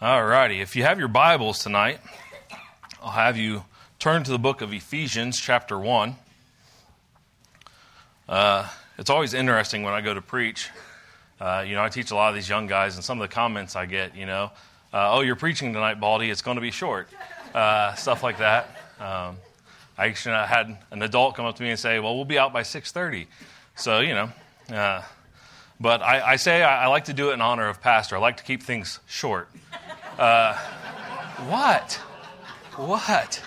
All righty. If you have your Bibles tonight, I'll have you turn to the book of Ephesians, chapter 1. Uh, it's always interesting when I go to preach. Uh, you know, I teach a lot of these young guys, and some of the comments I get, you know, uh, oh, you're preaching tonight, Baldy, it's going to be short. Uh, stuff like that. Um, I actually had an adult come up to me and say, well, we'll be out by 6.30. So, you know, uh, but I, I say I, I, like to do it in honor of pastor. I like to keep things short. Uh, what? What?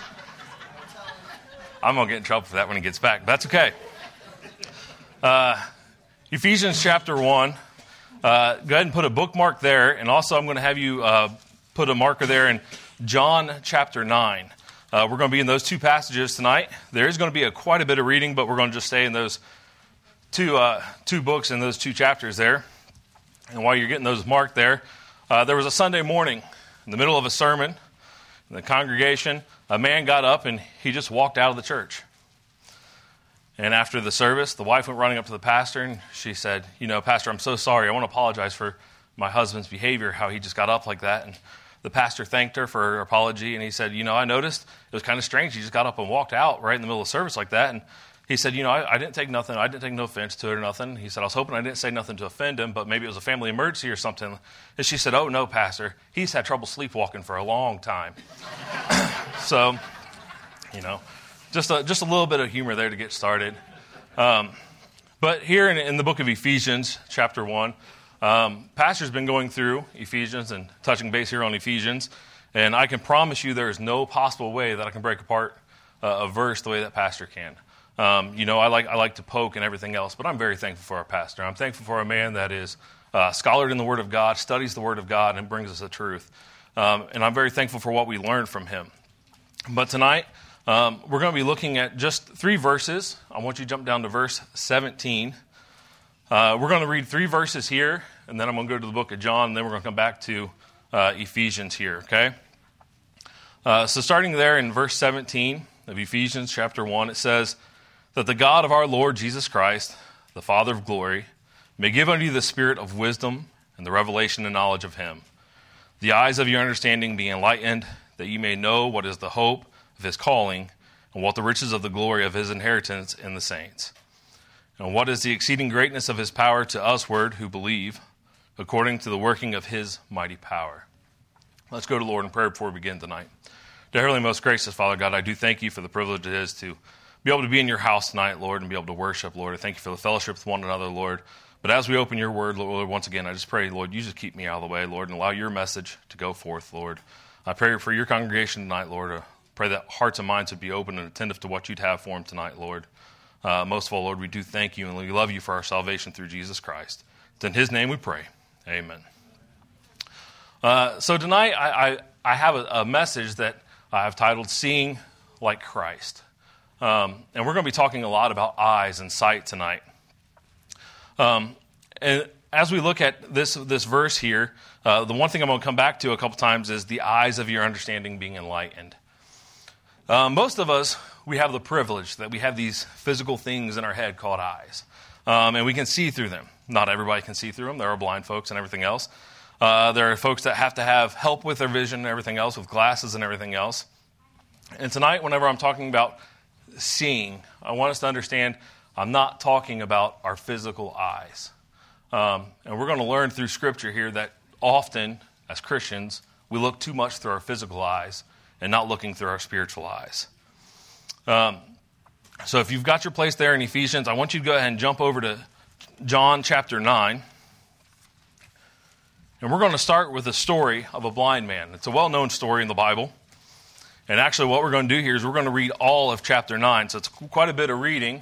I'm going to get in trouble for that when he gets back. That's okay. Uh, Ephesians chapter 1. Uh, go ahead and put a bookmark there. And also, I'm going to have you uh, put a marker there in John chapter 9. Uh, we're going to be in those two passages tonight. There is going to be a, quite a bit of reading, but we're going to just stay in those two, uh, two books and those two chapters there. And while you're getting those marked there, there was a Sunday morning in the middle of a sermon in the congregation, a man got up and he just walked out of the church. And after the service, the wife went running up to the pastor and she said, You know, Pastor, I'm so sorry. I want to apologize for my husband's behavior, how he just got up like that. And the pastor thanked her for her apology and he said, You know, I noticed it was kind of strange. He just got up and walked out right in the middle of service like that. And he said, You know, I, I, didn't take nothing, I didn't take no offense to it or nothing. He said, I was hoping I didn't say nothing to offend him, but maybe it was a family emergency or something. And she said, Oh, no, Pastor. He's had trouble sleepwalking for a long time. so, you know, just a, just a little bit of humor there to get started. Um, but here in, in, the book of Ephesians, chapter 1, um, Pastor's been going through Ephesians and touching base here on Ephesians. And I can promise you there is no possible way that I can break apart uh, a verse the way that Pastor can. Um, you know, I like, I like to poke and everything else, but I'm very thankful for our pastor. I'm thankful for a man that is uh, scholared in the Word of God, studies the Word of God, and brings us the truth. Um, and I'm very thankful for what we learned from him. But tonight, um, we're going to be looking at just three verses. I want you to jump down to verse 17. Uh, we're going to read three verses here, and then I'm going to go to the book of John, and then we're going to come back to uh, Ephesians here, okay? Uh, so, starting there in verse 17 of Ephesians chapter 1, it says, that the God of our Lord Jesus Christ, the Father of glory, may give unto you the spirit of wisdom and the revelation and knowledge of him, the eyes of your understanding be enlightened, that you may know what is the hope of his calling, and what the riches of the glory of his inheritance in the saints, and what is the exceeding greatness of his power to usward who believe, according to the working of his mighty power. Let's go to Lord in prayer before we begin tonight. Dear Heavenly, most gracious Father God, I do thank you for the privilege it is to be able to be in your house tonight, Lord, and be able to worship, Lord. I thank you for the fellowship with one another, Lord. But as we open your word, Lord, once again, I just pray, Lord, you just keep me out of the way, Lord, and allow your message to go forth, Lord. I pray for your congregation tonight, Lord. I pray that hearts and minds would be open and attentive to what you'd have for them tonight, Lord. Uh, most of all, Lord, we do thank you and we love you for our salvation through Jesus Christ. It's in his name we pray. Amen. Uh, so tonight, I, I, I have a, a message that I've titled Seeing Like Christ. Um, and we're going to be talking a lot about eyes and sight tonight. Um, and as we look at this, this verse here, uh, the one thing I'm going to come back to a couple times is the eyes of your understanding being enlightened. Uh, most of us, we have the privilege that we have these physical things in our head called eyes, um, and we can see through them. Not everybody can see through them. There are blind folks and everything else. Uh, there are folks that have to have help with their vision and everything else, with glasses and everything else. And tonight, whenever I'm talking about seeing, I want us to understand I'm not talking about our physical eyes. Um, and we're going to learn through Scripture here that often, as Christians, we look too much through our physical eyes and not looking through our spiritual eyes. Um, so if you've got your place there in Ephesians, I want you to go ahead and jump over to John chapter 9. And we're going to start with the story of a blind man. It's a well known story in the Bible. And actually, what we're going to do here is we're going to read all of chapter 9. So it's quite a bit of reading.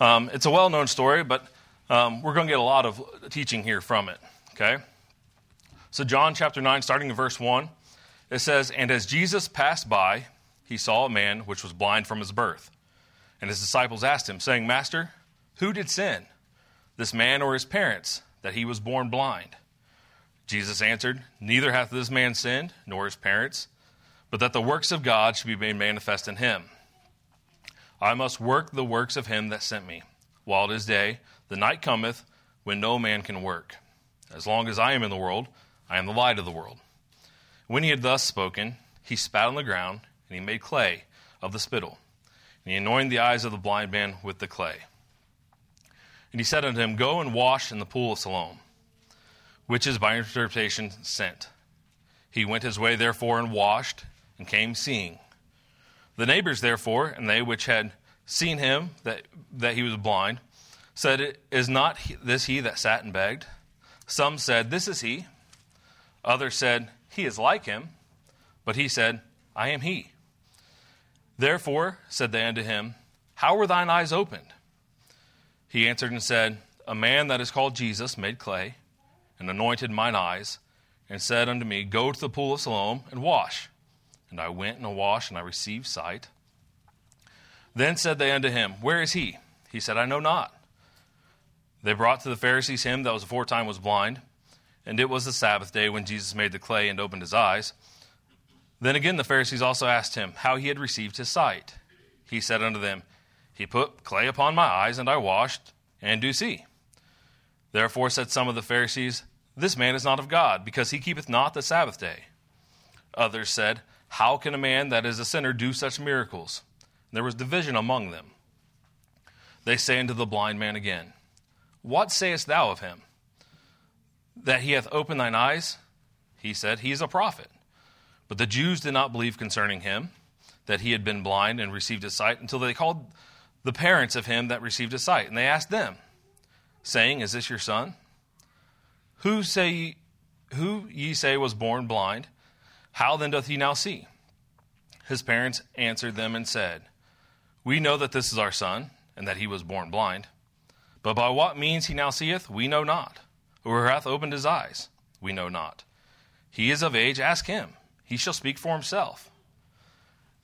Um, it's a well known story, but um, we're going to get a lot of teaching here from it. Okay? So, John chapter 9, starting in verse 1, it says, And as Jesus passed by, he saw a man which was blind from his birth. And his disciples asked him, saying, Master, who did sin, this man or his parents, that he was born blind? Jesus answered, Neither hath this man sinned, nor his parents but that the works of God should be made manifest in him. I must work the works of him that sent me. While it is day, the night cometh when no man can work. As long as I am in the world, I am the light of the world. When he had thus spoken, he spat on the ground, and he made clay of the spittle. And he anointed the eyes of the blind man with the clay. And he said unto him, Go and wash in the pool of Siloam, which is by interpretation sent. He went his way, therefore, and washed, and came seeing. The neighbors, therefore, and they which had seen him, that, that he was blind, said, Is not this he that sat and begged? Some said, This is he. Others said, He is like him. But he said, I am he. Therefore said they unto him, How were thine eyes opened? He answered and said, A man that is called Jesus made clay, and anointed mine eyes, and said unto me, Go to the pool of Siloam and wash. And I went and I washed, and I received sight. Then said they unto him, Where is he? He said, I know not. They brought to the Pharisees him that was aforetime was blind, and it was the Sabbath day when Jesus made the clay and opened his eyes. Then again the Pharisees also asked him how he had received his sight. He said unto them, He put clay upon my eyes, and I washed, and do see. Therefore said some of the Pharisees, This man is not of God, because he keepeth not the Sabbath day. Others said, How can a man that is a sinner do such miracles? And there was division among them. They say unto the blind man again, What sayest thou of him? That he hath opened thine eyes? He said, He is a prophet. But the Jews did not believe concerning him that he had been blind and received his sight until they called the parents of him that received his sight. And they asked them, saying, Is this your son? Who say who ye say was born blind? How then doth he now see? His parents answered them and said, We know that this is our son, and that he was born blind. But by what means he now seeth, we know not. Who hath opened his eyes, we know not. He is of age, ask him. He shall speak for himself.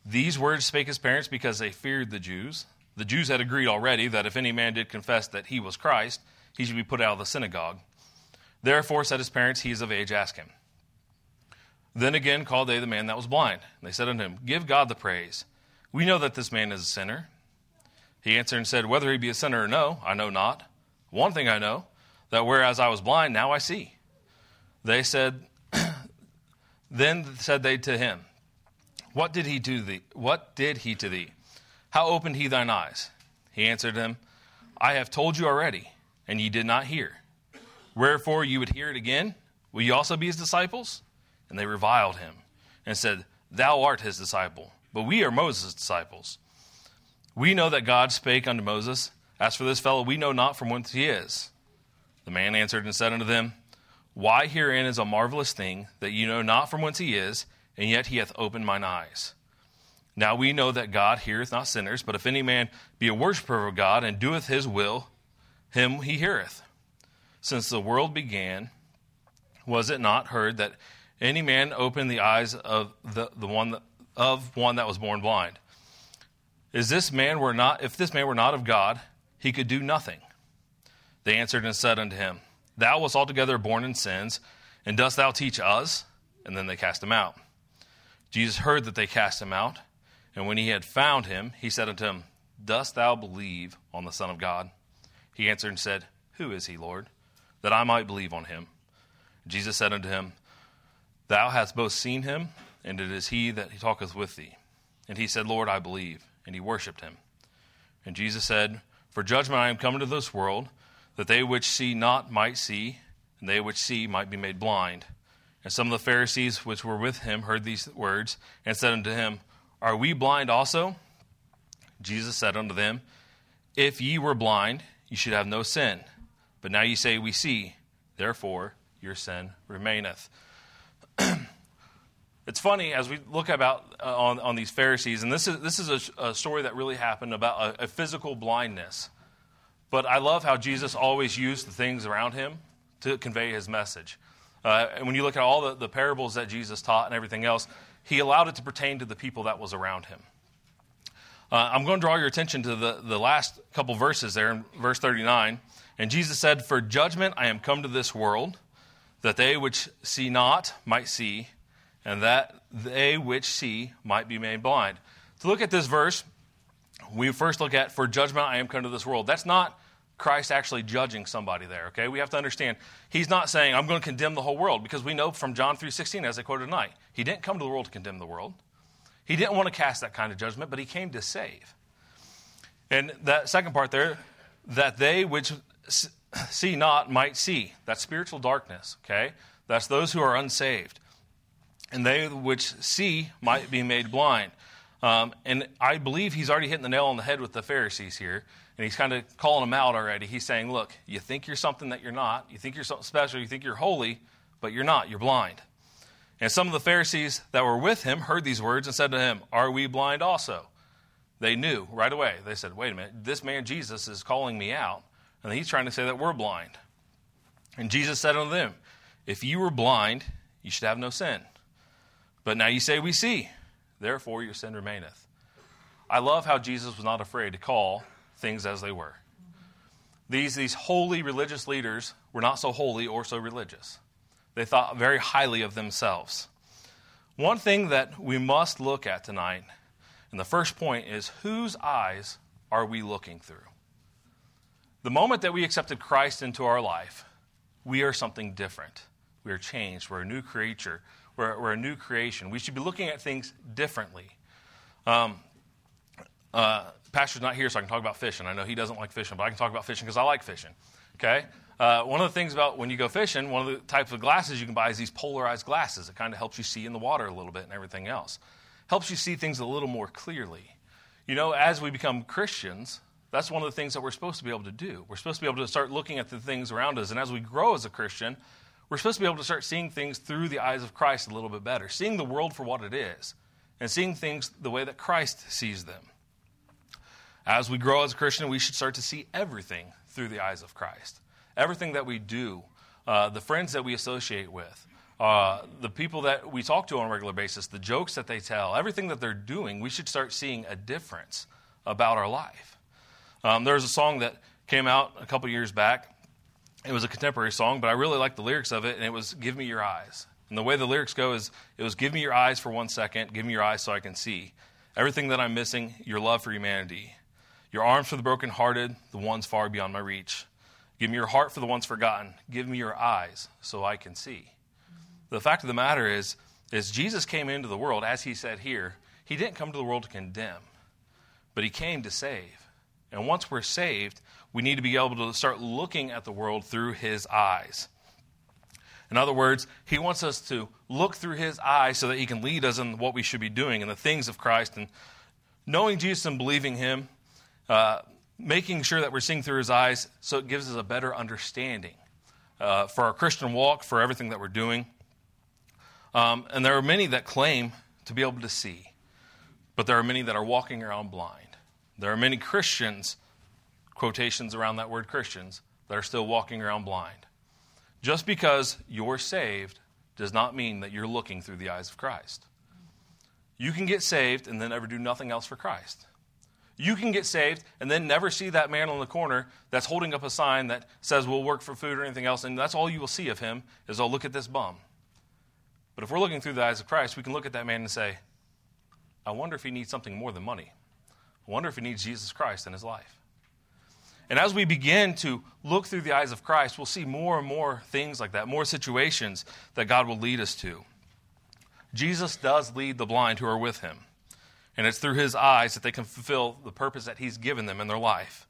These words spake his parents because they feared the Jews. The Jews had agreed already that if any man did confess that he was Christ, he should be put out of the synagogue. Therefore said his parents, He is of age, ask him. Then again called they the man that was blind. And they said unto him, Give God the praise. We know that this man is a sinner. He answered and said, Whether he be a sinner or no, I know not. One thing I know, that whereas I was blind, now I see. They said, then said they to him, What did he do thee? What did he to thee? How opened he thine eyes? He answered them, I have told you already, and ye did not hear. Wherefore you would hear it again? Will ye also be his disciples? And they reviled him, and said, Thou art his disciple, but we are Moses' disciples. We know that God spake unto Moses, As for this fellow, we know not from whence he is. The man answered and said unto them, why herein is a marvelous thing, that you know not from whence he is, and yet he hath opened mine eyes. Now we know that God heareth not sinners, but if any man be a worshipper of God, and doeth his will, him he heareth. Since the world began, was it not heard that any man opened the eyes of the, the one that, of one that was born blind? Is this man were not if this man were not of God, he could do nothing. They answered and said unto him, Thou wast altogether born in sins, and dost thou teach us? And then they cast him out. Jesus heard that they cast him out, and when he had found him, he said unto him, Dost thou believe on the Son of God? He answered and said, Who is he, Lord? That I might believe on him. Jesus said unto him, Thou hast both seen him, and it is he that he talketh with thee. And he said, Lord, I believe. And he worshipped him. And Jesus said, For judgment I am come into this world that they which see not might see, and they which see might be made blind. And some of the Pharisees which were with him heard these words, and said unto him, Are we blind also? Jesus said unto them, If ye were blind, ye should have no sin. But now ye say, We see, therefore your sin remaineth. it's funny as we look about uh, on, on these Pharisees, and this is, this is a, a story that really happened about a, a physical blindness. But I love how Jesus always used the things around him to convey his message. Uh, and when you look at all the, the parables that Jesus taught and everything else, he allowed it to pertain to the people that was around him. Uh, I'm going to draw your attention to the, the last couple verses there in verse 39. And Jesus said, For judgment I am come to this world, that they which see not might see, and that they which see might be made blind. To look at this verse, we first look at, For judgment I am come to this world. That's not Christ actually judging somebody there, okay? We have to understand he's not saying I'm going to condemn the whole world because we know from John 3:16 as I quoted tonight, he didn't come to the world to condemn the world. He didn't want to cast that kind of judgment, but he came to save. And that second part there, that they which see not might see. That's spiritual darkness, okay? That's those who are unsaved. And they which see might be made blind. Um, and I believe he's already hitting the nail on the head with the Pharisees here. And he's kind of calling them out already. He's saying, Look, you think you're something that you're not. You think you're something special. You think you're holy, but you're not. You're blind. And some of the Pharisees that were with him heard these words and said to him, Are we blind also? They knew right away. They said, Wait a minute, this man Jesus is calling me out. And he's trying to say that we're blind. And Jesus said unto them, If you were blind, you should have no sin. But now you say, We see therefore your sin remaineth. I love how Jesus was not afraid to call things as they were. These, these holy religious leaders were not so holy or so religious. They thought very highly of themselves. One thing that we must look at tonight, and the first point is whose eyes are we looking through? The moment that we accepted Christ into our life, we are something different. We are changed. We're a new creature. We're, we're a new creation. We should be looking at things differently. Um, uh, Pastor's not here, so I can talk about fishing. I know he doesn't like fishing, but I can talk about fishing because I like fishing. Okay? Uh, one of the things about when you go fishing, one of the types of glasses you can buy is these polarized glasses. It kind of helps you see in the water a little bit and everything else. Helps you see things a little more clearly. You know, as we become Christians, that's one of the things that we're supposed to be able to do. We're supposed to be able to start looking at the things around us. And as we grow as a Christian, we're supposed to be able to start seeing things through the eyes of Christ a little bit better, seeing the world for what it is, and seeing things the way that Christ sees them. As we grow as a Christian, we should start to see everything through the eyes of Christ. Everything that we do, uh, the friends that we associate with, uh, the people that we talk to on a regular basis, the jokes that they tell, everything that they're doing, we should start seeing a difference about our life. Um, there's a song that came out a couple years back it was a contemporary song, but I really liked the lyrics of it, and it was Give Me Your Eyes. And the way the lyrics go is it was Give me your eyes for one second, give me your eyes so I can see. Everything that I'm missing, your love for humanity. Your arms for the brokenhearted, the ones far beyond my reach. Give me your heart for the ones forgotten. Give me your eyes so I can see. The fact of the matter is, is Jesus came into the world, as he said here, he didn't come to the world to condemn, but he came to save. And once we're saved, we need to be able to start looking at the world through his eyes. In other words, he wants us to look through his eyes so that he can lead us in what we should be doing and the things of Christ. And knowing Jesus and believing him, uh, making sure that we're seeing through his eyes so it gives us a better understanding uh, for our Christian walk, for everything that we're doing. Um, and there are many that claim to be able to see, but there are many that are walking around blind. There are many Christians quotations around that word Christians that are still walking around blind. Just because you're saved does not mean that you're looking through the eyes of Christ. You can get saved and then never do nothing else for Christ. You can get saved and then never see that man on the corner that's holding up a sign that says we'll work for food or anything else, and that's all you will see of him is, oh, look at this bum. But if we're looking through the eyes of Christ, we can look at that man and say, I wonder if he needs something more than money. Wonder if he needs Jesus Christ in his life. And as we begin to look through the eyes of Christ, we'll see more and more things like that, more situations that God will lead us to. Jesus does lead the blind who are with him, and it's through his eyes that they can fulfill the purpose that he's given them in their life.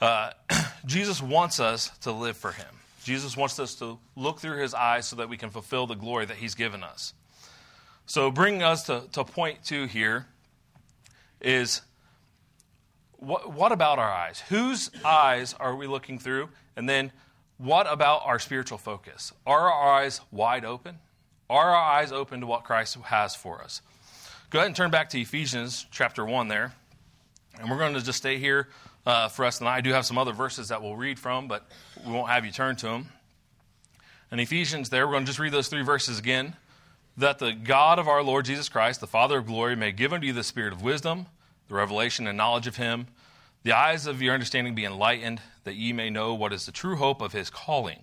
Uh, Jesus wants us to live for him. Jesus wants us to look through his eyes so that we can fulfill the glory that he's given us. So, bringing us to, to point two here is what, what about our eyes? Whose eyes are we looking through? And then what about our spiritual focus? Are our eyes wide open? Are our eyes open to what Christ has for us? Go ahead and turn back to Ephesians chapter 1 there. And we're going to just stay here uh, for us tonight. I do have some other verses that we'll read from, but we won't have you turn to them. In Ephesians, there, we're going to just read those three verses again. That the God of our Lord Jesus Christ, the Father of glory, may give unto you the spirit of wisdom the revelation and knowledge of him, the eyes of your understanding be enlightened, that ye may know what is the true hope of his calling,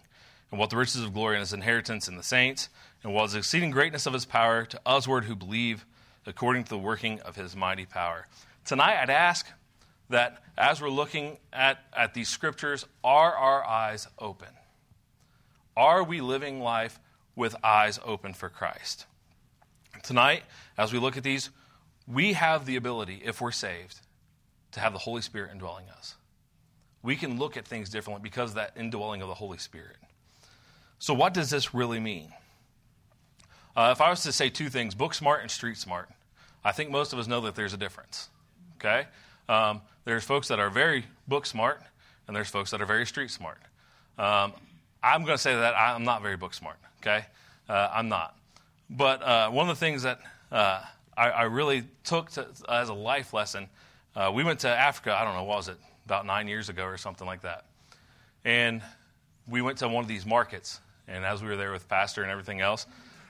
and what the riches of glory and his inheritance in the saints, and what is the exceeding greatness of his power to usward who believe, according to the working of his mighty power. Tonight, I'd ask that as we're looking at, at these scriptures, are our eyes open? Are we living life with eyes open for Christ? Tonight, as we look at these, we have the ability, if we're saved, to have the Holy Spirit indwelling us. We can look at things differently because of that indwelling of the Holy Spirit. So, what does this really mean? Uh, if I was to say two things, book smart and street smart, I think most of us know that there's a difference. Okay? Um, there's folks that are very book smart, and there's folks that are very street smart. Um, I'm going to say that I'm not very book smart. Okay? Uh, I'm not. But uh, one of the things that uh, I, I, really took to, as a life lesson, uh, we went to Africa, I don't know, what was it, about nine years ago or something like that. And we went to one of these markets. And as we were there with Pastor and everything else,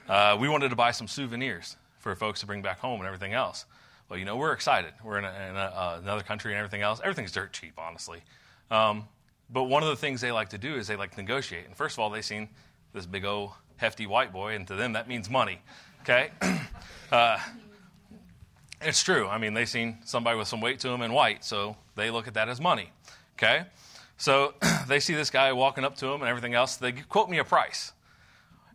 uh, we wanted to buy some souvenirs for folks to bring back home and everything else. Well, you know, we're excited. We're in, a, in a, uh, another country and everything else. Everything's dirt cheap, honestly. Um, but one of the things they like to do is they like to negotiate. And first of all, they seen this big old hefty white boy, and to them that means money. Okay? uh, it's true. I mean, they seen somebody with some weight to them in white, so they look at that as money. Okay? So they see this guy walking up to them and everything else. They quote me a price.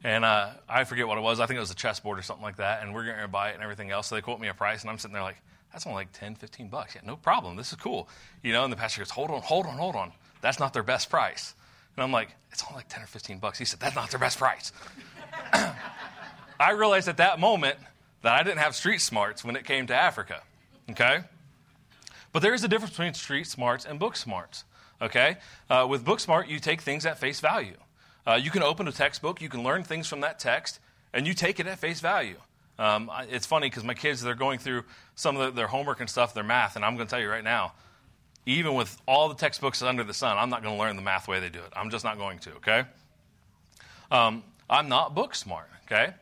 And uh, I forget what it was. I think it was a chessboard or something like that. And we're going to buy it and everything else. So they quote me a price. And I'm sitting there like, that's only like 10, 15 bucks. Yeah, no problem. This is cool. You know, and the pastor goes, hold on, hold on, hold on. That's not their best price. And I'm like, it's only like 10 or 15 bucks. He said, that's not their best price. I realized at that moment that I didn't have street smarts when it came to Africa. Okay? But there is a difference between street smarts and book smarts. Okay? Uh, with book smart, you take things at face value. Uh, you can open a textbook, you can learn things from that text, and you take it at face value. Um, it's funny because my kids, they're going through some of the, their homework and stuff, their math, and I'm going to tell you right now, even with all the textbooks under the sun, I'm not going to learn the math way they do it. I'm just not going to, okay? Um, I'm not book smart, okay?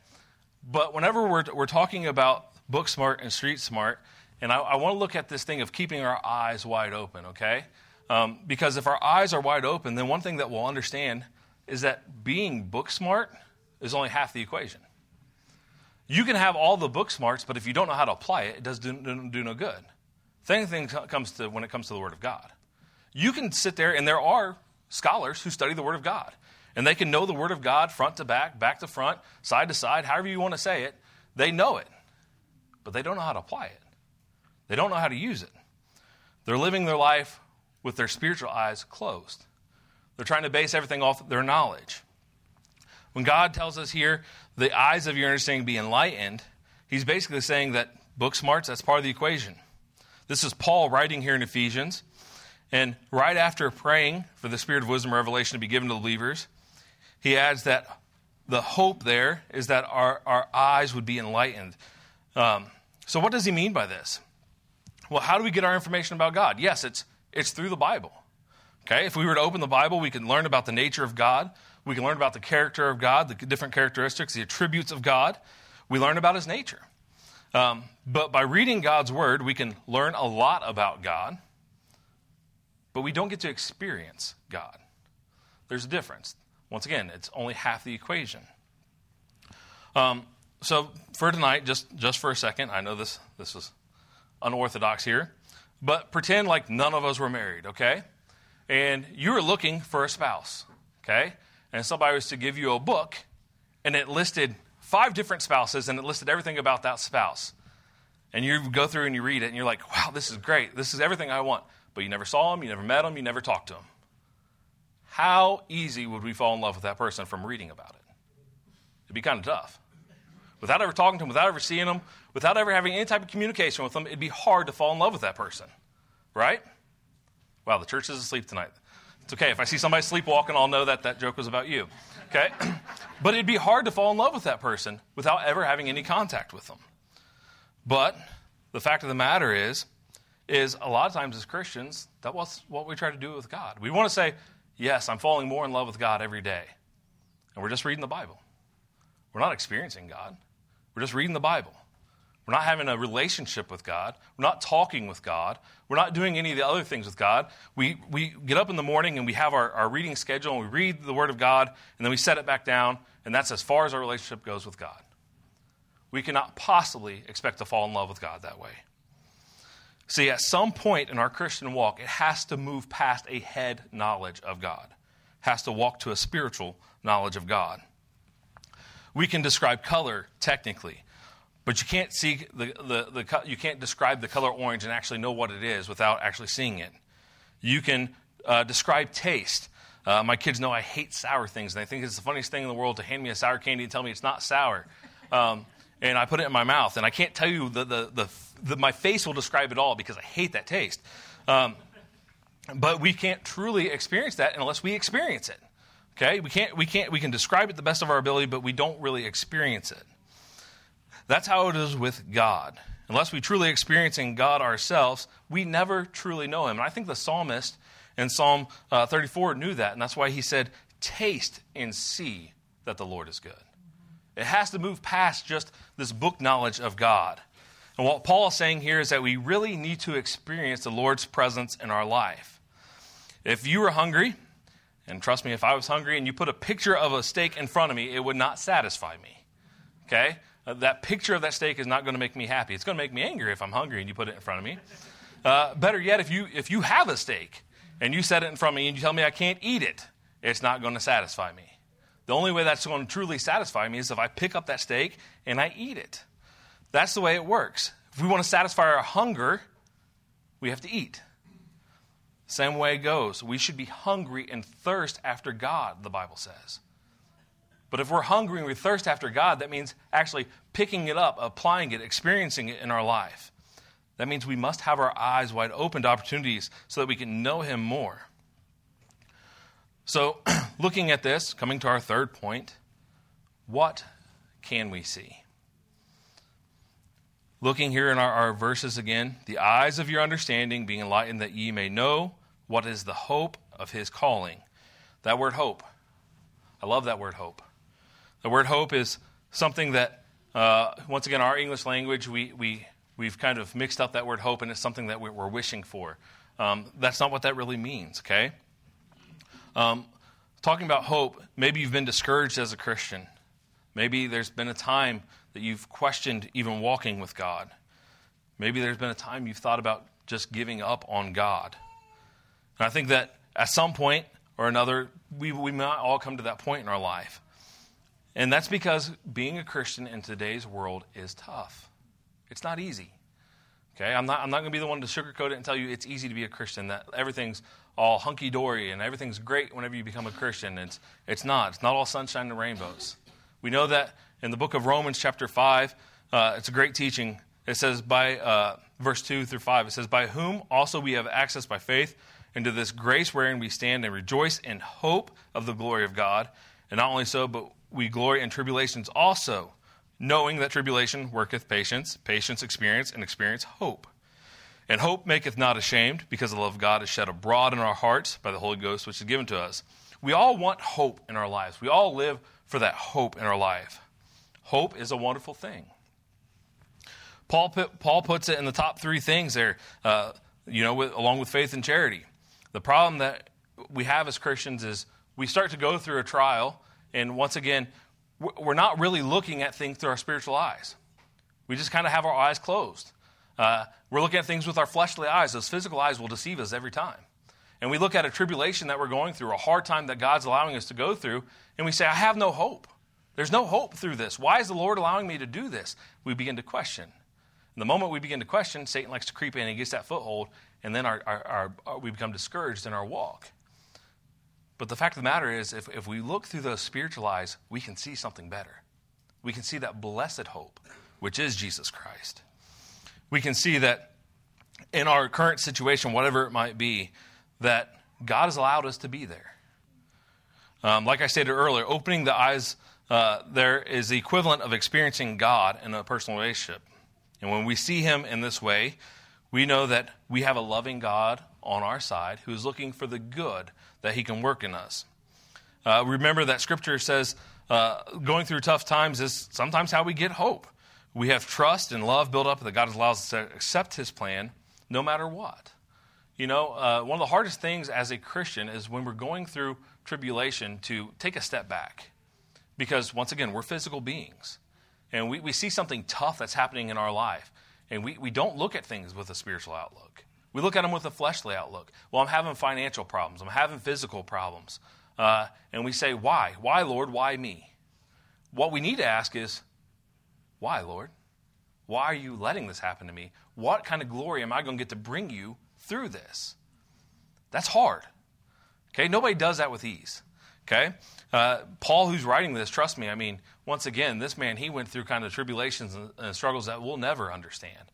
But whenever we're, we're talking about book smart and street smart, and I, I want to look at this thing of keeping our eyes wide open, okay? Um, because if our eyes are wide open, then one thing that we'll understand is that being book smart is only half the equation. You can have all the book smarts, but if you don't know how to apply it, it does do, do, do no good. Same thing comes to when it comes to the Word of God. You can sit there, and there are scholars who study the Word of God, and they can know the Word of God front to back, back to front, side to side, however you want to say it. They know it, but they don't know how to apply it. They don't know how to use it. They're living their life with their spiritual eyes closed. They're trying to base everything off their knowledge. When God tells us here, the eyes of your understanding be enlightened, he's basically saying that book smarts, that's part of the equation. This is Paul writing here in Ephesians. And right after praying for the spirit of wisdom and revelation to be given to the believers, he adds that the hope there is that our, our eyes would be enlightened. Um, so, what does he mean by this? Well, how do we get our information about God? Yes, it's, it's through the Bible. Okay, if we were to open the Bible, we can learn about the nature of God. We can learn about the character of God, the different characteristics, the attributes of God. We learn about his nature. Um, but by reading God's word, we can learn a lot about God, but we don't get to experience God. There's a difference. Once again, it's only half the equation. Um, so for tonight, just, just for a second, I know this, this is unorthodox here, but pretend like none of us were married, okay? And you were looking for a spouse, okay? And somebody was to give you a book, and it listed five different spouses, and it listed everything about that spouse. And you go through and you read it, and you're like, wow, this is great. This is everything I want. But you never saw them, you never met them, you never talked to them. How easy would we fall in love with that person from reading about it? It'd be kind of tough. Without ever talking to them, without ever seeing them, without ever having any type of communication with them, it'd be hard to fall in love with that person. Right? Wow, the church is asleep tonight. It's okay. If I see somebody sleepwalking, I'll know that that joke was about you. Okay? but it'd be hard to fall in love with that person without ever having any contact with them. But the fact of the matter is, is a lot of times as Christians, that was what we try to do with God. We want to say, yes, I'm falling more in love with God every day. And we're just reading the Bible. We're not experiencing God. We're just reading the Bible. We're not having a relationship with God. We're not talking with God. We're not doing any of the other things with God. We, we get up in the morning and we have our, our reading schedule and we read the Word of God and then we set it back down, and that's as far as our relationship goes with God. We cannot possibly expect to fall in love with God that way. See, at some point in our Christian walk, it has to move past a head knowledge of God, it has to walk to a spiritual knowledge of God. We can describe color technically, but you can't see the, the, the, you can't describe the color orange and actually know what it is without actually seeing it. You can uh, describe taste. Uh, my kids know I hate sour things, and they think it's the funniest thing in the world to hand me a sour candy and tell me it's not sour. Um, and I put it in my mouth, and I can't tell you the, the, the, the my face will describe it all because I hate that taste. Um, but we can't truly experience that unless we experience it. Okay, we can't we can't we can describe it the best of our ability, but we don't really experience it. That's how it is with God. Unless we truly experiencing God ourselves, we never truly know Him. And I think the psalmist in Psalm uh, 34 knew that, and that's why he said, "Taste and see that the Lord is good." It has to move past just this book knowledge of God. And what Paul is saying here is that we really need to experience the Lord's presence in our life. If you were hungry, and trust me, if I was hungry and you put a picture of a steak in front of me, it would not satisfy me. Okay? Uh, that picture of that steak is not going to make me happy. It's going to make me angry if I'm hungry and you put it in front of me. Uh, better yet, if you, if you have a steak and you set it in front of me and you tell me I can't eat it, it's not going to satisfy me. The only way that's going to truly satisfy me is if I pick up that steak and I eat it. That's the way it works. If we want to satisfy our hunger, we have to eat. Same way it goes. We should be hungry and thirst after God, the Bible says. But if we're hungry and we thirst after God, that means actually picking it up, applying it, experiencing it in our life. That means we must have our eyes wide open to opportunities so that we can know Him more. So, looking at this, coming to our third point, what can we see? Looking here in our, our, verses again, the eyes of your understanding being enlightened that ye may know what is the hope of his calling. That word hope, I love that word hope. The word hope is something that, uh, once again, our English language, we, we, we've kind of mixed up that word hope and it's something that we're, wishing for. Um, that's not what that really means, okay? Um, talking about hope, maybe you've been discouraged as a Christian. Maybe there's been a time that you've questioned even walking with God. Maybe there's been a time you've thought about just giving up on God. And I think that at some point or another, we, we might all come to that point in our life. And that's because being a Christian in today's world is tough. It's not easy. Okay, I'm not, I'm not going to be the one to sugarcoat it and tell you it's easy to be a Christian, that everything's all hunky dory and everything's great whenever you become a Christian. It's, it's not. It's not all sunshine and rainbows. We know that in the book of Romans, chapter 5, uh, it's a great teaching. It says, by uh, verse 2 through 5, it says, By whom also we have access by faith into this grace wherein we stand and rejoice in hope of the glory of God. And not only so, but we glory in tribulations also, knowing that tribulation worketh patience, patience experience, and experience hope. And hope maketh not ashamed, because the love of God is shed abroad in our hearts by the Holy Ghost, which is given to us. We all want hope in our lives. We all live for that hope in our life. Hope is a wonderful thing. Paul, Paul puts it in the top three things there, uh, you know, with, along with faith and charity. The problem that we have as Christians is we start to go through a trial, and once again, we're not really looking at things through our spiritual eyes. We just kind of have our eyes closed. Uh, we're looking at things with our fleshly eyes. Those physical eyes will deceive us every time. And we look at a tribulation that we're going through, a hard time that God's allowing us to go through, and we say, I have no hope. There's no hope through this. Why is the Lord allowing me to do this? We begin to question. And the moment we begin to question, Satan likes to creep in and gets that foothold, and then our, our, our, we become discouraged in our walk. But the fact of the matter is, if, if we look through those spiritual eyes, we can see something better. We can see that blessed hope, which is Jesus Christ. We can see that in our current situation, whatever it might be, that God has allowed us to be there. Um, like I stated earlier, opening the eyes uh, there is the equivalent of experiencing God in a personal relationship. And when we see Him in this way, we know that we have a loving God on our side who is looking for the good that he can work in us. Uh, remember that scripture says uh, going through tough times is sometimes how we get hope. We have trust and love built up that God allows us to accept his plan no matter what. You know, uh, one of the hardest things as a Christian is when we're going through tribulation to take a step back. Because once again, we're physical beings. And we, we see something tough that's happening in our life And we, we don't look at things with a spiritual outlook. We look at them with a fleshly outlook. Well, I'm having financial problems. I'm having physical problems. Uh, and we say, Why? Why, Lord? Why me? What we need to ask is, Why, Lord? Why are you letting this happen to me? What kind of glory am I going to get to bring you through this? That's hard. Okay? Nobody does that with ease. Okay? Uh, Paul, who's writing this, trust me, I mean, once again, this man, he went through kind of tribulations and, and struggles that we'll never understand.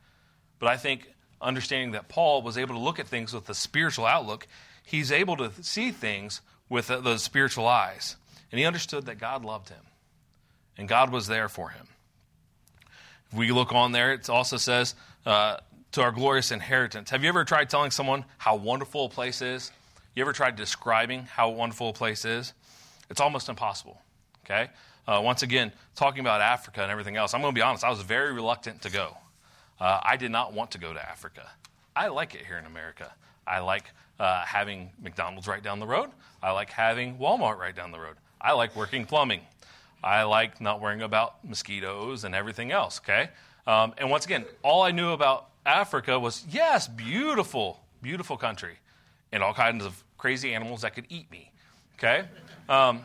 But I think understanding that Paul was able to look at things with a spiritual outlook, he's able to see things with those spiritual eyes. And he understood that God loved him, and God was there for him. If we look on there, it also says, uh, to our glorious inheritance. Have you ever tried telling someone how wonderful a place is? You ever tried describing how wonderful a place is? It's almost impossible. Okay? Uh, once again, talking about Africa and everything else, I'm going to be honest, I was very reluctant to go. Uh, I did not want to go to Africa. I like it here in America. I like uh, having McDonald's right down the road. I like having Walmart right down the road. I like working plumbing. I like not worrying about mosquitoes and everything else, okay? Um, and once again, all I knew about Africa was yes, beautiful, beautiful country, and all kinds of crazy animals that could eat me, okay? Um,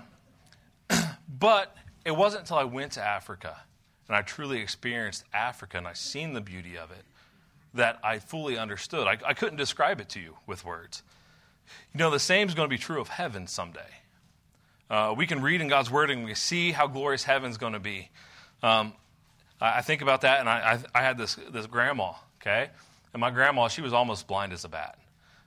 but it wasn't until I went to Africa and I truly experienced Africa and I seen the beauty of it that I fully understood. I, I couldn't describe it to you with words. You know, the same is going to be true of heaven someday. Uh, we can read in God's Word and we see how glorious heaven's going to be. Um, I, I, think about that, and I, I, I, had this, this grandma, okay? And my grandma, she was almost blind as a bat.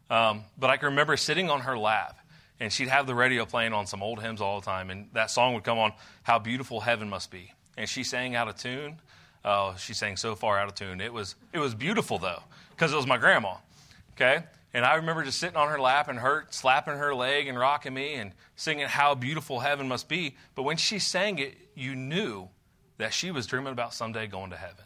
Um, but I can remember sitting on her lap, and she'd have the radio playing on some old hymns all the time, and that song would come on, How Beautiful Heaven Must Be. And she sang out of tune. Oh, she sang so far out of tune. It was, it was beautiful, though, because it was my grandma, okay? And I remember just sitting on her lap and her slapping her leg and rocking me and singing how beautiful heaven must be. But when she sang it, you knew that she was dreaming about someday going to heaven.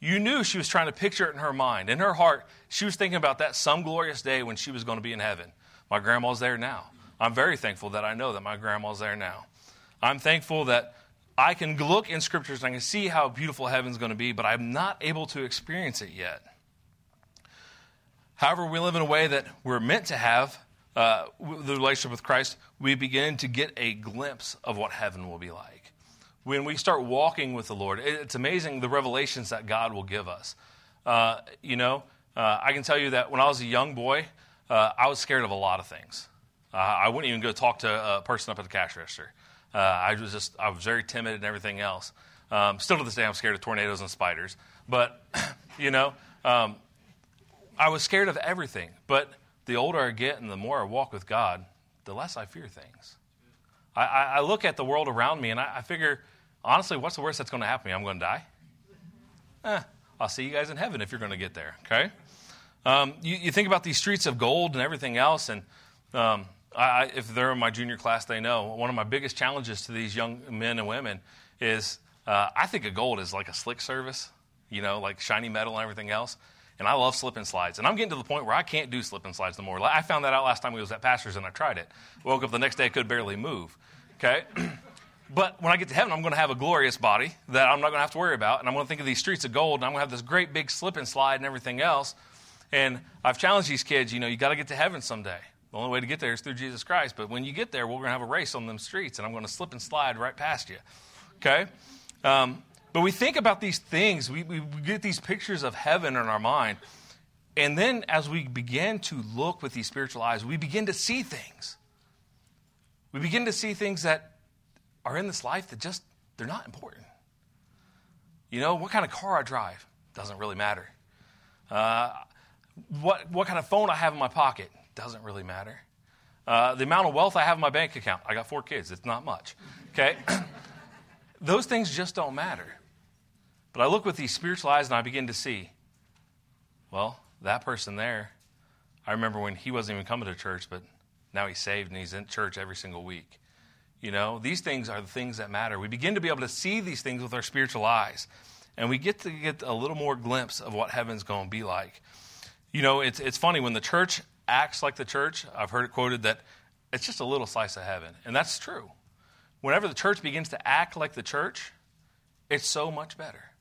You knew she was trying to picture it in her mind. In her heart, she was thinking about that some glorious day when she was going to be in heaven. My grandma's there now. I'm very thankful that I know that my grandma's there now. I'm thankful that I can look in scriptures and I can see how beautiful heaven's going to be, but I'm not able to experience it yet. However, we live in a way that we're meant to have uh, the relationship with Christ, we begin to get a glimpse of what heaven will be like. When we start walking with the Lord, it's amazing the revelations that God will give us. Uh, you know, uh, I can tell you that when I was a young boy, uh, I was scared of a lot of things. Uh, I wouldn't even go talk to a person up at the cash register. Uh, I was just, I was very timid and everything else. Um, still to this day, I'm scared of tornadoes and spiders. But, you know, um, I was scared of everything, but the older I get and the more I walk with God, the less I fear things. I, I, I look at the world around me and I, I, figure, honestly, what's the worst that's going to happen to me? I'm going to die? Eh, I'll see you guys in heaven if you're going to get there, okay? Um, you, you, think about these streets of gold and everything else, and um, I, if they're in my junior class, they know one of my biggest challenges to these young men and women is uh, I think of gold as like a slick service, you know, like shiny metal and everything else and I love slip and slides. And I'm getting to the point where I can't do slip and slides no more. I found that out last time we was at Pastors and I tried it. Woke up the next day, I could barely move. Okay? but when I get to heaven, I'm going to have a glorious body that I'm not going to have to worry about. And I'm going to think of these streets of gold and I'm going to have this great big slip and slide and everything else. And I've challenged these kids, you know, you got to get to heaven someday. The only way to get there is through Jesus Christ. But when you get there, we're going to have a race on them streets and I'm going to slip and slide right past you. Okay? Um, but we think about these things, we, we get these pictures of heaven in our mind. And then as we begin to look with these spiritual eyes, we begin to see things. We begin to see things that are in this life that just, they're not important. You know, what kind of car I drive doesn't really matter. Uh, what, what kind of phone I have in my pocket doesn't really matter. Uh, the amount of wealth I have in my bank account, I got four kids, it's not much. Okay? Those things just don't matter. But I look with these spiritual eyes and I begin to see, well, that person there, I remember when he wasn't even coming to church, but now he's saved and he's in church every single week. You know, these things are the things that matter. We begin to be able to see these things with our spiritual eyes, and we get to get a little more glimpse of what heaven's going to be like. You know, it's, it's funny when the church acts like the church, I've heard it quoted that it's just a little slice of heaven, and that's true. Whenever the church begins to act like the church, it's so much better.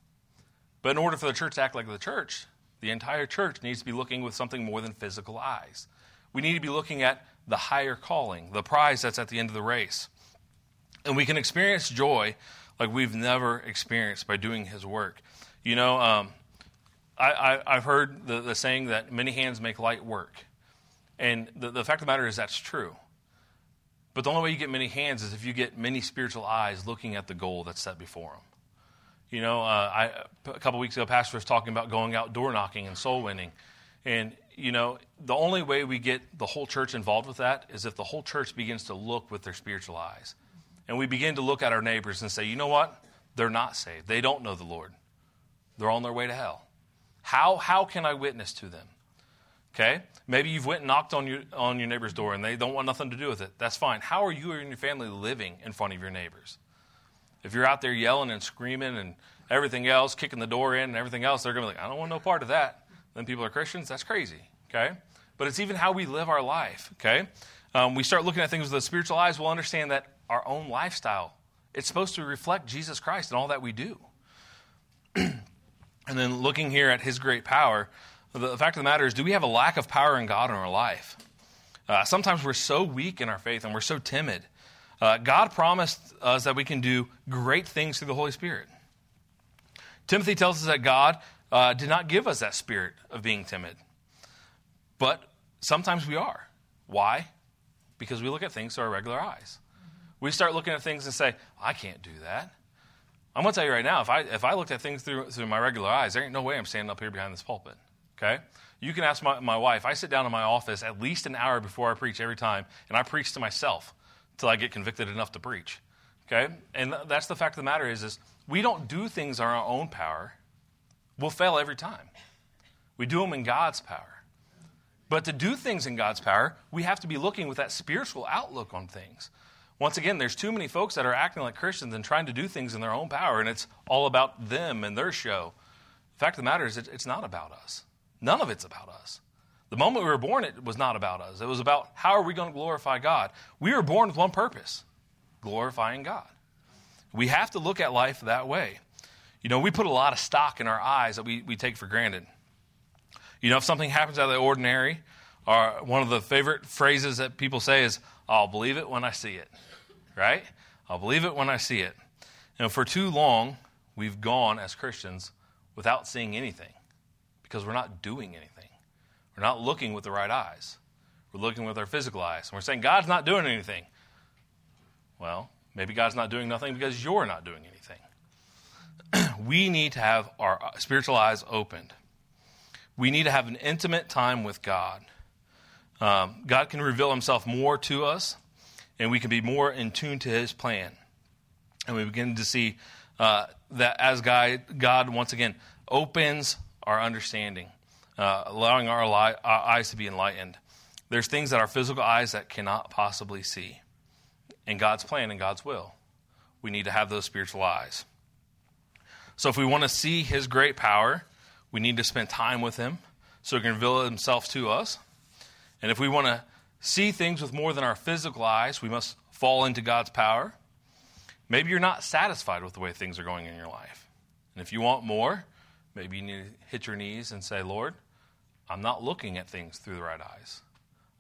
But in order for the church to act like the church, the entire church needs to be looking with something more than physical eyes. We need to be looking at the higher calling, the prize that's at the end of the race. And we can experience joy like we've never experienced by doing His work. You know, um, I, have heard the, the, saying that many hands make light work. And the, the fact of the matter is that's true. But the only way you get many hands is if you get many spiritual eyes looking at the goal that's set before them. You know, uh, I, a couple weeks ago, Pastor was talking about going out door knocking and soul winning. And, you know, the only way we get the whole church involved with that is if the whole church begins to look with their spiritual eyes. And we begin to look at our neighbors and say, you know what? They're not saved. They don't know the Lord. They're on their way to hell. How, how can I witness to them? Okay? Maybe you've went and knocked on your, on your neighbor's door and they don't want nothing to do with it. That's fine. How are you and your family living in front of your neighbors? If you're out there yelling and screaming and everything else, kicking the door in and everything else, they're going to be like, I don't want no part of that. Then people are Christians. That's crazy. Okay? But it's even how we live our life. Okay? Um, we start looking at things with the spiritual eyes, we'll understand that our own lifestyle, it's supposed to reflect Jesus Christ in all that we do. and then looking here at his great power, the fact of the matter is, do we have a lack of power in God in our life? Uh, sometimes we're so weak in our faith and we're so timid. Uh, God promised us that we can do great things through the Holy Spirit. Timothy tells us that God uh, did not give us that spirit of being timid. But sometimes we are. Why? Because we look at things through our regular eyes. We start looking at things and say, I can't do that. I'm going to tell you right now, if I, if I looked at things through, through my regular eyes, there ain't no way I'm standing up here behind this pulpit. Okay? You can ask my, my wife. I sit down in my office at least an hour before I preach every time, and I preach to myself until I get convicted enough to preach. Okay? And that's the fact of the matter is, is we don't do things on our own power. We'll fail every time. We do them in God's power. But to do things in God's power, we have to be looking with that spiritual outlook on things. Once again, there's too many folks that are acting like Christians and trying to do things in their own power, and it's all about them and their show. The fact of the matter is, it's not about us. None of it's about us. The moment we were born, it was not about us. It was about how are we going to glorify God. We were born with one purpose glorifying God. We have to look at life that way. You know, we put a lot of stock in our eyes that we, we take for granted. You know, if something happens out of the ordinary, or one of the favorite phrases that people say is, I'll believe it when I see it, right? I'll believe it when I see it. And for too long, we've gone as Christians without seeing anything because we're not doing anything. We're not looking with the right eyes. We're looking with our physical eyes. And we're saying, God's not doing anything. Well, maybe God's not doing nothing because you're not doing anything. we need to have our spiritual eyes opened. We need to have an intimate time with God. Um, God can reveal himself more to us, and we can be more in tune to his plan. And we begin to see uh, that as God, God, once again, opens our understanding, uh, allowing our, li- our eyes to be enlightened. There's things that our physical eyes that cannot possibly see. In God's plan and God's will, we need to have those spiritual eyes. So if we want to see his great power, we need to spend time with him so he can reveal himself to us. And if we want to see things with more than our physical eyes, we must fall into God's power. Maybe you're not satisfied with the way things are going in your life. And if you want more, maybe you need to hit your knees and say, Lord, I'm not looking at things through the right eyes.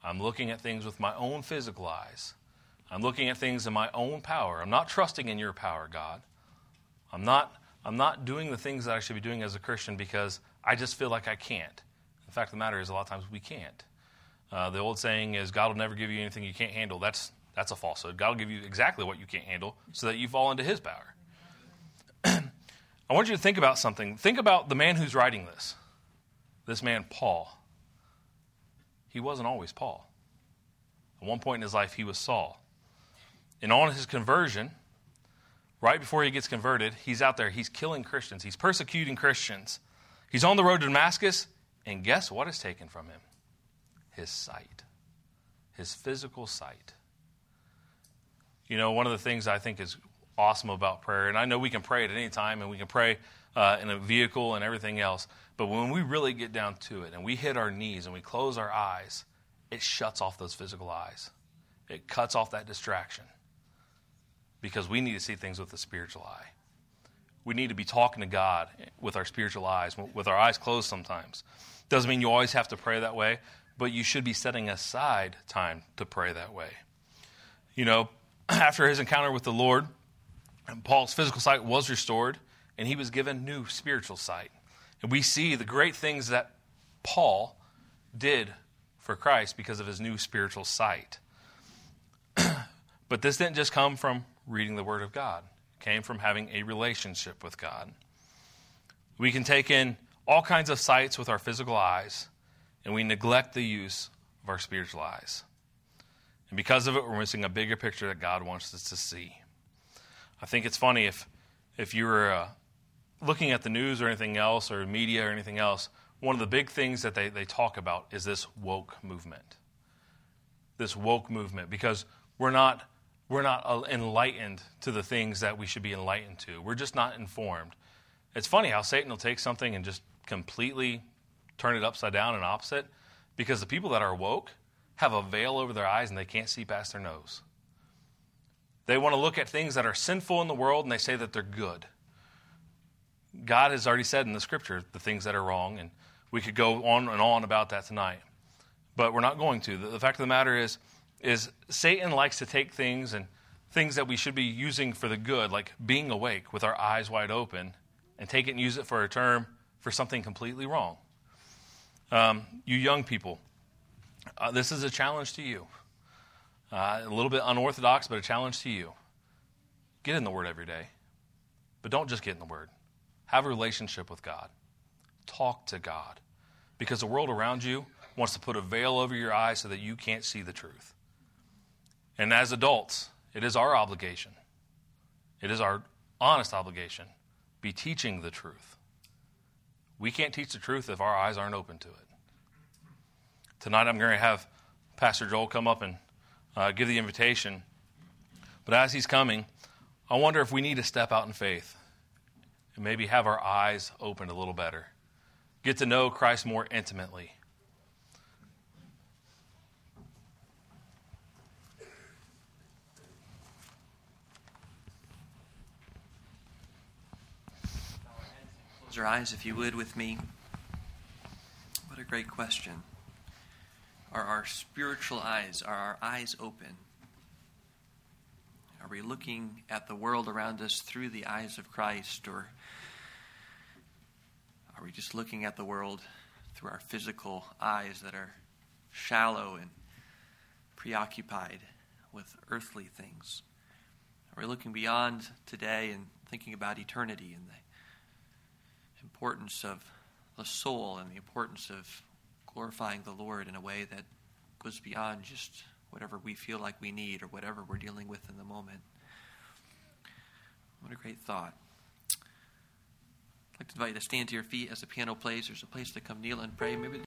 I'm looking at things with my own physical eyes. I'm looking at things in my own power. I'm not trusting in your power, God. I'm not, I'm not doing the things that I should be doing as a Christian because I just feel like I can't. The fact of the matter is, a lot of times we can't. Uh, the old saying is, God will never give you anything you can't handle. That's, that's a falsehood. God will give you exactly what you can't handle so that you fall into His power. I want you to think about something. Think about the man who's writing this. This man, Paul. He wasn't always Paul. At one point in his life, he was Saul. And on his conversion, right before he gets converted, he's out there, he's killing Christians, he's persecuting Christians. He's on the road to Damascus, and guess what is taken from him? his sight, his physical sight. You know, one of the things I think is awesome about prayer, and I know we can pray at any time and we can pray uh, in a vehicle and everything else, but when we really get down to it and we hit our knees and we close our eyes, it shuts off those physical eyes. It cuts off that distraction because we need to see things with the spiritual eye. we need to be talking to God with our spiritual eyes, with our eyes closed sometimes. Doesn't mean you always have to pray that way, but you should be setting aside time to pray that way. You know, after his encounter with the Lord, Paul's physical sight was restored, and he was given new spiritual sight. And we see the great things that Paul did for Christ because of his new spiritual sight. but this didn't just come from reading the Word of God, it came from having a relationship with God. We can take in all kinds of sights with our physical eyes, and we neglect the use of our spiritual eyes. And because of it, we're missing a bigger picture that God wants us to see. I think it's funny if, if you were uh, looking at the news or anything else, or media or anything else, one of the big things that they, they talk about is this woke movement. This woke movement, because we're not, we're not uh, enlightened to the things that we should be enlightened to. We're just not informed. It's funny how Satan will take something and just completely turn it upside down and opposite, because the people that are woke have a veil over their eyes and they can't see past their nose. They want to look at things that are sinful in the world and they say that they're good. God has already said in the scripture the things that are wrong, and we could go on and on about that tonight. But we're not going to. The, fact of the matter is, is Satan likes to take things and things that we should be using for the good, like being awake with our eyes wide open, and take it and use it for a term for something completely wrong. Um, you young people, uh, this is a challenge to you. Uh, a little bit unorthodox, but a challenge to you. Get in the Word every day. But don't just get in the Word. Have a relationship with God. Talk to God. Because the world around you wants to put a veil over your eyes so that you can't see the truth. And as adults, it is our obligation, it is our honest obligation, be teaching the truth. We can't teach the truth if our eyes aren't open to it. Tonight I'm going to have Pastor Joel come up and uh, give the invitation. But as he's coming, I wonder if we need to step out in faith and maybe have our eyes opened a little better. Get to know Christ more intimately. Close your eyes, if you would, with me. What a great question. Are our spiritual eyes, are our eyes open? Are we looking at the world around us through the eyes of Christ, or are we just looking at the world through our physical eyes that are shallow and preoccupied with earthly things? Are we looking beyond today and thinking about eternity and the importance of the soul and the importance of glorifying the Lord in a way that goes beyond just whatever we feel like we need or whatever we're dealing with in the moment. What a great thought. I'd like to invite you to stand to your feet as the piano plays. There's a place to come kneel and pray. Maybe